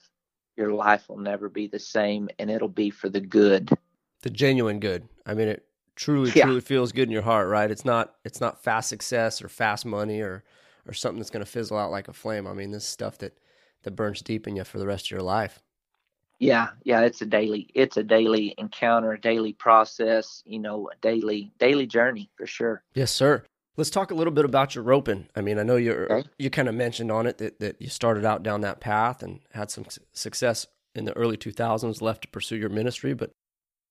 your life will never be the same and it'll be for the good. The genuine good. I mean, it truly, yeah. truly feels good in your heart, right? It's not, it's not fast success or fast money or, or something that's going to fizzle out like a flame. I mean, this stuff that, that burns deep in you for the rest of your life. Yeah yeah it's a daily it's a daily encounter a daily process you know a daily daily journey for sure. Yes sir. Let's talk a little bit about your roping. I mean i know you're okay. you kind of mentioned on it that, that you started out down that path and had some success in the early 2000s left to pursue your ministry but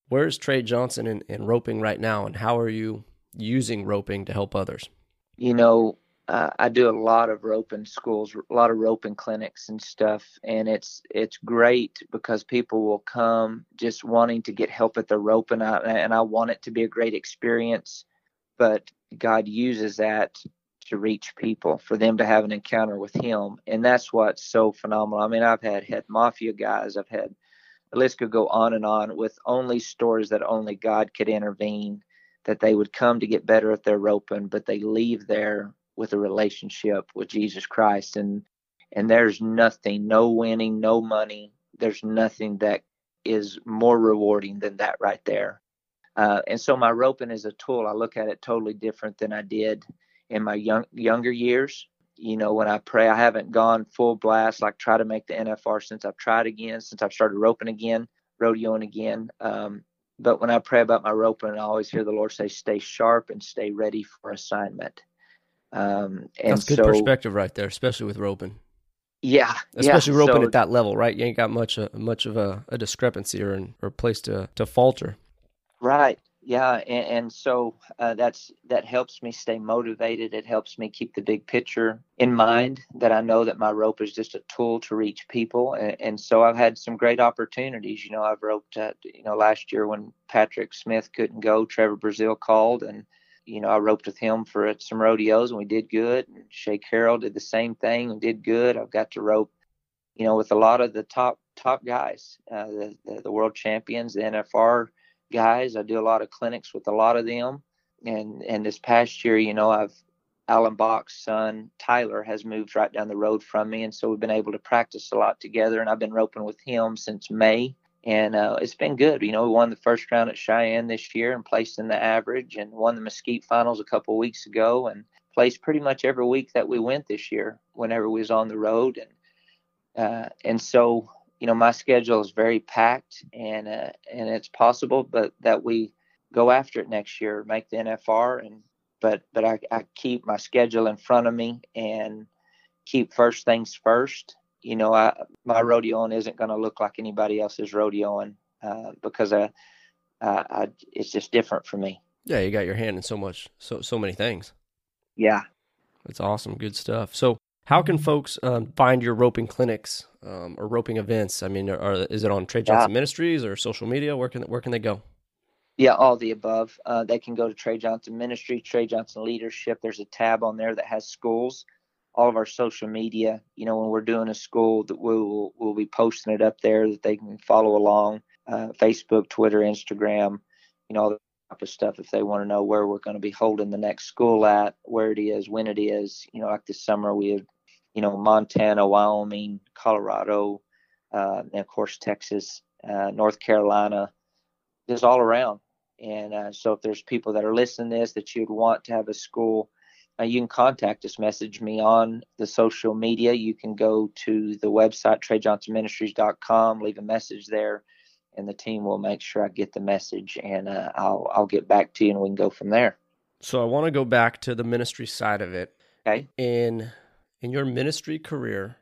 where's trey johnson in, in roping right now and how are you using roping to help others? You know uh, I do a lot of roping schools, a lot of roping clinics and stuff, and it's it's great because people will come just wanting to get help at the roping, and I want it to be a great experience. But God uses that to reach people, for them to have an encounter with Him, and that's what's so phenomenal. I mean, I've had had mafia guys, I've had the list could go on and on with only stories that only God could intervene. That they would come to get better at their roping, but they leave there with a relationship with Jesus Christ and and there's nothing no winning no money. There's nothing that is more rewarding than that right there. Uh, and so my roping is a tool. I look at it totally different than I did in my young younger years. You know when I pray I haven't gone full blast like try to make the NFR since I've tried again since I've started roping again rodeoing again. Um, but when I pray about my roping I always hear the Lord say stay sharp and stay ready for assignment um, and That's good so, perspective right there, especially with roping. Yeah, especially yeah. roping so, at that level, right? You ain't got much uh, much of a, a discrepancy or an, or a place to to falter. Right. Yeah, and, and so uh, that's that helps me stay motivated. It helps me keep the big picture in mind. That I know that my rope is just a tool to reach people, and, and so I've had some great opportunities. You know, I've roped. At, you know, last year when Patrick Smith couldn't go, Trevor Brazile called, and you know, I roped with him for some rodeos and we did good. And Shay Carroll did the same thing and did good. I've got to rope, you know, with a lot of the top top guys, uh, the, the, the world champions, the NFR guys. I do a lot of clinics with a lot of them. And and this past year, you know, I've Allen Bach's son Tyler has moved right down the road from me, and so we've been able to practice a lot together. And I've been roping with him since May and uh, it's been good. You know, we won the first round at Cheyenne this year and placed in the average, and won the Mesquite finals a couple weeks ago, and placed pretty much every week that we went this year. Whenever we was on the road, and uh, and so you know, my schedule is very packed, and uh, and it's possible, but that we go after it next year, make the NFR, and but but I, I keep my schedule in front of me and keep first things first you know, I, my rodeoing isn't going to look like anybody else's rodeoing uh, because I, I, I, it's just different for me. Yeah, you got your hand in so much, so so many things. Yeah, that's awesome, good stuff. So, how can folks um, find your roping clinics um, or roping events? I mean, are, are, is it on Trey Johnson yeah. Ministries or social media? Where can where can they go? Yeah, all the above. Uh, they can go to Trey Johnson Ministry, Trey Johnson Leadership. There's a tab on there that has schools all of our social media. You know, when we're doing a school, that we'll we'll be posting it up there that they can follow along. Uh, Facebook, Twitter, Instagram, you know, all that type of stuff. If they want to know where we're going to be holding the next school at, where it is, when it is. You know, like this summer we have, you know, Montana, Wyoming, Colorado, uh, and of course Texas, uh, North Carolina, just all around. And uh, so, if there's people that are listening to this that you'd want to have a school uh, you can contact us, message me on the social media. You can go to the website, treyjohnsonministries.com, leave a message there, and the team will make sure I get the message, and uh, I'll I'll get back to you, and we can go from there. So I want to go back to the ministry side of it. Okay. In in your ministry career,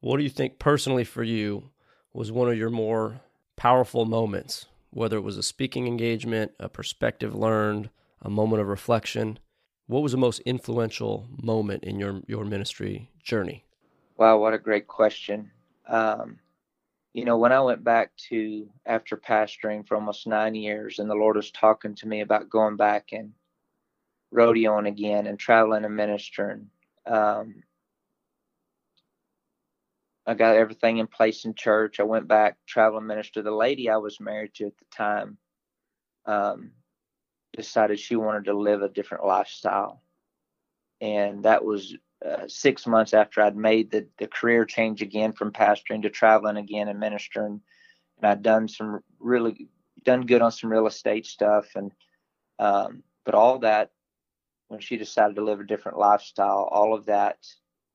what do you think personally for you was one of your more powerful moments? Whether it was a speaking engagement, a perspective learned, a moment of reflection what was the most influential moment in your your ministry journey? Wow, what a great question. Um, you know, when I went back to after pastoring for almost nine years, and the Lord was talking to me about going back and rodeoing again and traveling and ministering. Um, I got everything in place in church. I went back, traveling minister. The lady I was married to at the time, um, decided she wanted to live a different lifestyle. And that was uh, six months after I'd made the, the career change again from pastoring to traveling again and ministering. And I'd done some really done good on some real estate stuff. And, um, but all that, when she decided to live a different lifestyle, all of that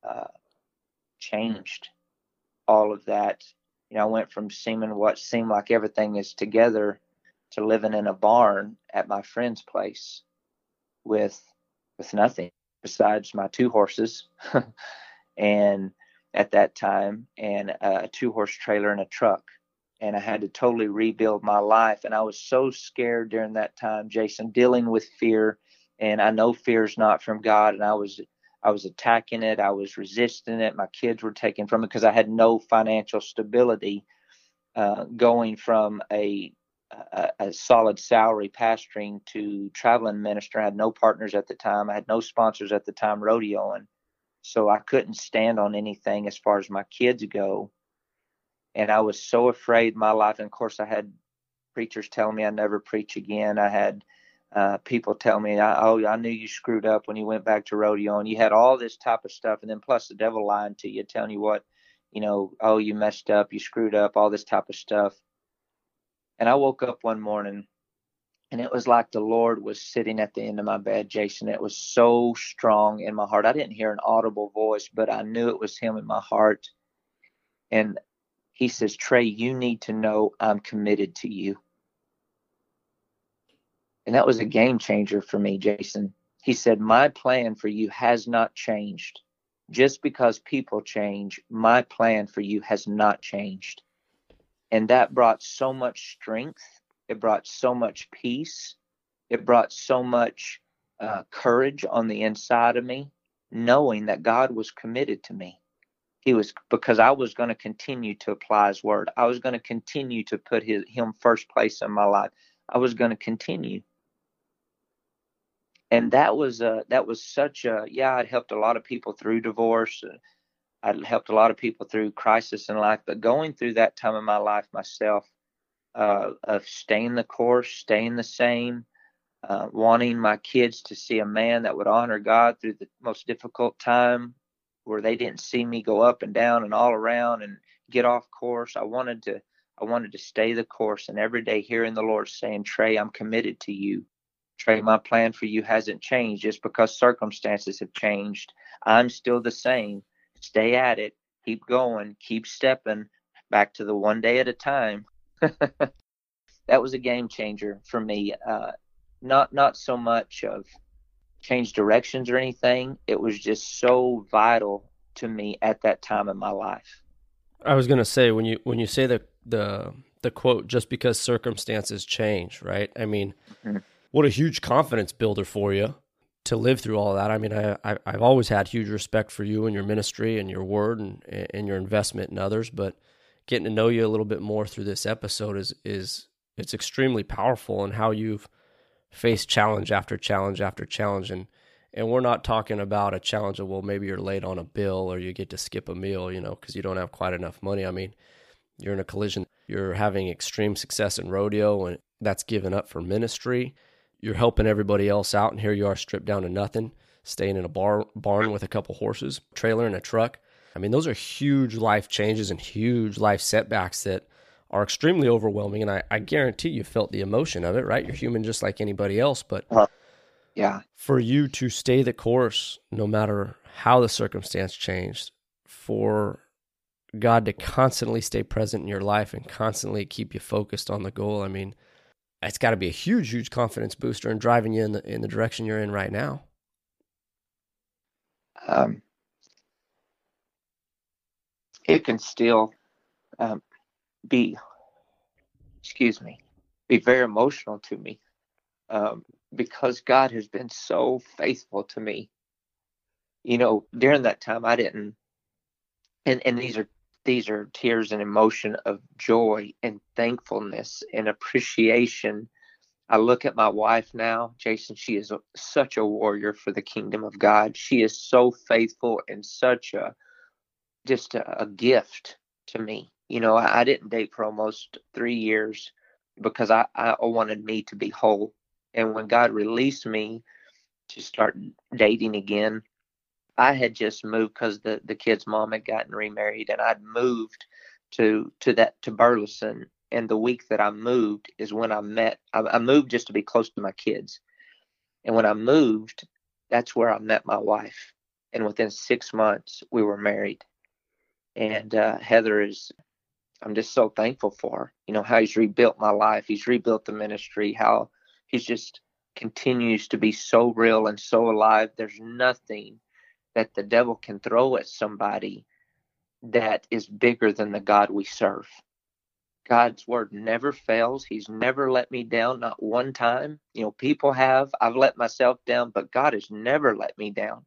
uh, changed. All of that, you know, I went from seeming what seemed like everything is together to living in a barn at my friend's place with with nothing besides my two horses and at that time and a two horse trailer and a truck and I had to totally rebuild my life and I was so scared during that time Jason dealing with fear and I know fear is not from God and I was I was attacking it. I was resisting it. My kids were taken from it because I had no financial stability. Uh, going from a, a, a solid salary pastoring to traveling minister, I had no partners at the time. I had no sponsors at the time rodeoing, so I couldn't stand on anything as far as my kids go. And I was so afraid my life. And of course, I had preachers telling me I never preach again. I had uh, people tell me, "Oh, I knew you screwed up when you went back to rodeo," and you had all this type of stuff, and then plus the devil lying to you, telling you what, you know, oh, you messed up, you screwed up, all this type of stuff. And I woke up one morning, and it was like the Lord was sitting at the end of my bed, Jason. It was so strong in my heart. I didn't hear an audible voice, but I knew it was Him in my heart. And He says, Trey, you need to know I'm committed to you. And that was a game changer for me, Jason. He said, My plan for you has not changed. Just because people change, my plan for you has not changed. And that brought so much strength. It brought so much peace. It brought so much uh, courage on the inside of me, knowing that God was committed to me. He was because I was going to continue to apply His word. I was going to continue to put his, Him first place in my life. I was going to continue and that was uh, that was such a yeah. It helped a lot of people through divorce. I helped a lot of people through crisis in life, but going through that time in my life myself, uh, of staying the course, staying the same, uh, wanting my kids to see a man that would honor God through the most difficult time, where they didn't see me go up and down and all around and get off course. I wanted to I wanted to stay the course, and every day hearing the Lord saying, "Trey, I'm committed to you." Trey, my plan for you hasn't changed just because circumstances have changed. I'm still the same. Stay at it. Keep going. Keep stepping back to the one day at a time. that was a game changer for me. Uh, not not so much of change directions or anything. It was just so vital to me at that time in my life. I was going to say when you when you say the the the quote just because circumstances change, right? I mean, mm-hmm what a huge confidence builder for you to live through all that. I mean, I, I have always had huge respect for you and your ministry and your word and and your investment in others, but getting to know you a little bit more through this episode is is it's extremely powerful in how you've faced challenge after challenge after challenge. And and we're not talking about a challenge of well maybe you're late on a bill or you get to skip a meal you know because you don't have quite enough money. I mean you're in a collision. You're having extreme success in rodeo and that's given up for ministry you're helping everybody else out, and here you are stripped down to nothing, staying in a bar, barn with a couple horses, trailer, and a truck. I mean, those are huge life changes and huge life setbacks that are extremely overwhelming. And I, I guarantee you felt the emotion of it, right? You're human just like anybody else. But uh, yeah, for you to stay the course, no matter how the circumstance changed, for God to constantly stay present in your life and constantly keep you focused on the goal. I mean, it's got to be a huge, huge confidence booster and driving you in the in the direction you're in right now. Um, it can still um, be, excuse me, be very emotional to me um, because God has been so faithful to me. You know, during that time, I didn't, and and these are these are tears and emotion of joy and thankfulness and appreciation. I look at my wife now, Jason. She is a, such a warrior for the kingdom of God. She is so faithful and such a just a, a gift to me. You know, I, I, didn't date for almost three years because I, I wanted me to be whole. And when God released me to start dating again, I had just moved because the the kid's mom had gotten remarried, and I'd moved to to that to Burleson. And the week that I moved is when I met. I, I moved just to be close to my kids, and when I moved, that's where I met my wife. And within six months, we were married. And uh, Heather is, I'm just so thankful for. You know how he's rebuilt my life. He's rebuilt the ministry. How he's just continues to be so real and so alive. There's nothing that the devil can throw at somebody that is bigger than the God we serve. God's word never fails. He's never let me down, not one time. You know, people have. I've let myself down, but God has never let me down.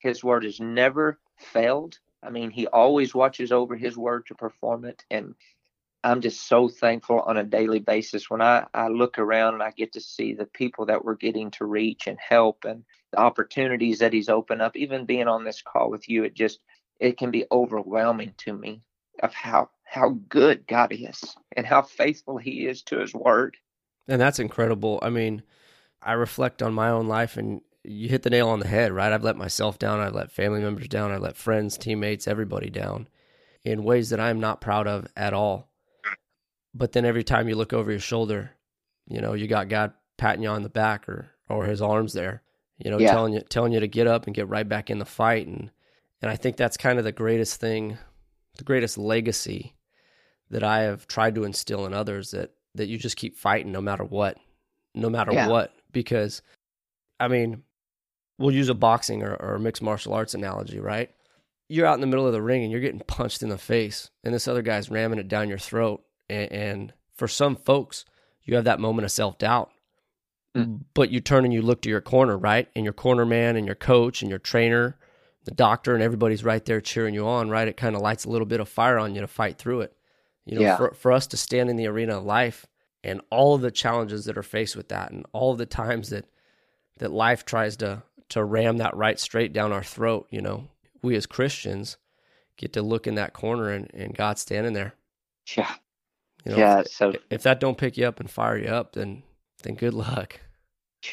His word has never failed. I mean, He always watches over His word to perform it. And I'm just so thankful on a daily basis when I, I look around and I get to see the people that we're getting to reach and help and the opportunities that He's opened up. Even being on this call with you, it just it can be overwhelming to me of how how good God is and how faithful He is to His word. And that's incredible. I mean, I reflect on my own life and you hit the nail on the head, right? I've let myself down, I've let family members down, I've let friends, teammates, everybody down in ways that I'm not proud of at all. But then every time you look over your shoulder, you know, you got God patting you on the back or or his arms there, you know, yeah. telling you telling you to get up and get right back in the fight and and I think that's kind of the greatest thing, the greatest legacy that I have tried to instill in others that that you just keep fighting no matter what, no matter yeah. what. Because, I mean, we'll use a boxing or, or a mixed martial arts analogy, right? You're out in the middle of the ring and you're getting punched in the face, and this other guy's ramming it down your throat. And, and for some folks, you have that moment of self doubt. Mm. But you turn and you look to your corner, right? And your corner man and your coach and your trainer, the doctor, and everybody's right there cheering you on, right? It kind of lights a little bit of fire on you to fight through it. You know, yeah. for, for us to stand in the arena of life and all of the challenges that are faced with that and all of the times that that life tries to to ram that right straight down our throat, you know, we as Christians get to look in that corner and, and God standing there. Yeah. You know, yeah. If, so if that don't pick you up and fire you up, then then good luck.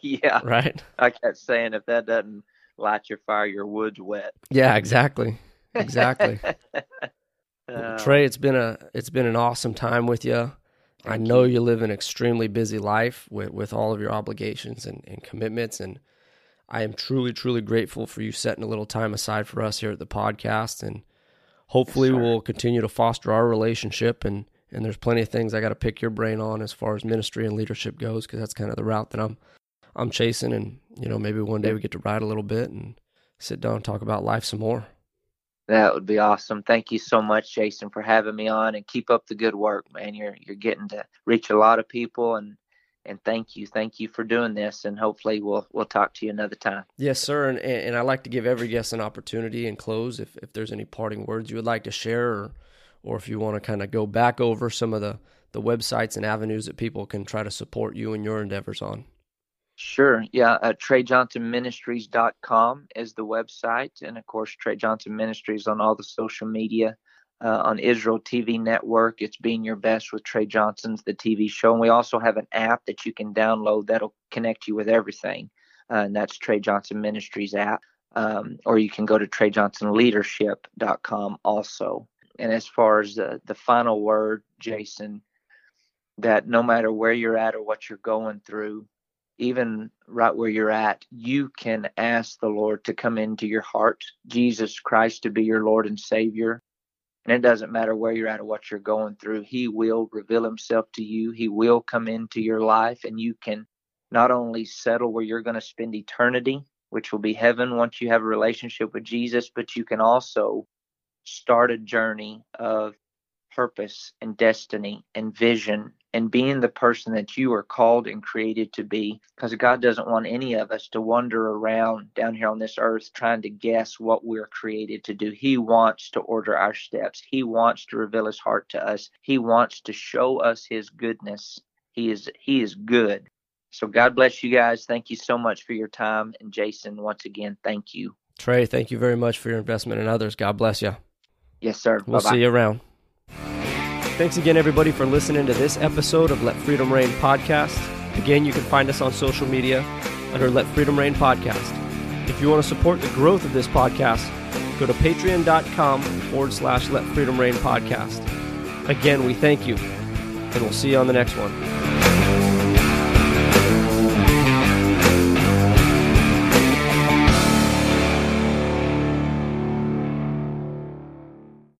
yeah. Right. I kept saying if that doesn't light your fire, your wood's wet. Yeah, exactly. Exactly. Uh, Trey, it's been a it's been an awesome time with you. I know you. you. live an extremely busy life with, with all of your obligations and, and commitments, and I am truly, truly grateful for you setting a little time aside for us here at the podcast. And hopefully, we'll continue to foster our relationship. And and there's plenty of things I got to pick your brain on as far as ministry and leadership goes, because that's kind of the route that I'm I'm chasing. And you know, maybe one day we get to ride a little bit and sit down and talk about life some more. That would be awesome. Thank you so much, Jason, for having me on and keep up the good work, man. You're you're getting to reach a lot of people and and thank you. Thank you for doing this and hopefully we'll we'll talk to you another time. Yes, sir. And and I like to give every guest an opportunity and close if, if there's any parting words you would like to share or or if you want to kind of go back over some of the the websites and avenues that people can try to support you and your endeavors on. Sure. Yeah. Uh, TreyJohnsonMinistries.com is the website. And of course, Trey Johnson Ministries on all the social media. Uh, on Israel TV network, it's Being Your Best with Trey Johnson's the TV show. And we also have an app that you can download that'll connect you with everything. Uh, and that's Trey Johnson Ministries app. Um, or you can go to TreyJohnsonLeadership.com also. And as far as the, the final word, Jason, that no matter where you're at or what you're going through, even right where you're at, you can ask the Lord to come into your heart, Jesus Christ to be your Lord and Savior. And it doesn't matter where you're at or what you're going through, He will reveal Himself to you. He will come into your life, and you can not only settle where you're going to spend eternity, which will be heaven once you have a relationship with Jesus, but you can also start a journey of purpose and destiny and vision and being the person that you are called and created to be. Because God doesn't want any of us to wander around down here on this earth trying to guess what we're created to do. He wants to order our steps, He wants to reveal His heart to us, He wants to show us His goodness. He is He is good. So God bless you guys. Thank you so much for your time. And Jason, once again, thank you. Trey, thank you very much for your investment in others. God bless you. Yes, sir. We'll Bye-bye. see you around. Thanks again, everybody, for listening to this episode of Let Freedom Reign podcast. Again, you can find us on social media under Let Freedom Reign podcast. If you want to support the growth of this podcast, go to patreon.com forward slash Let Freedom Reign podcast. Again, we thank you, and we'll see you on the next one.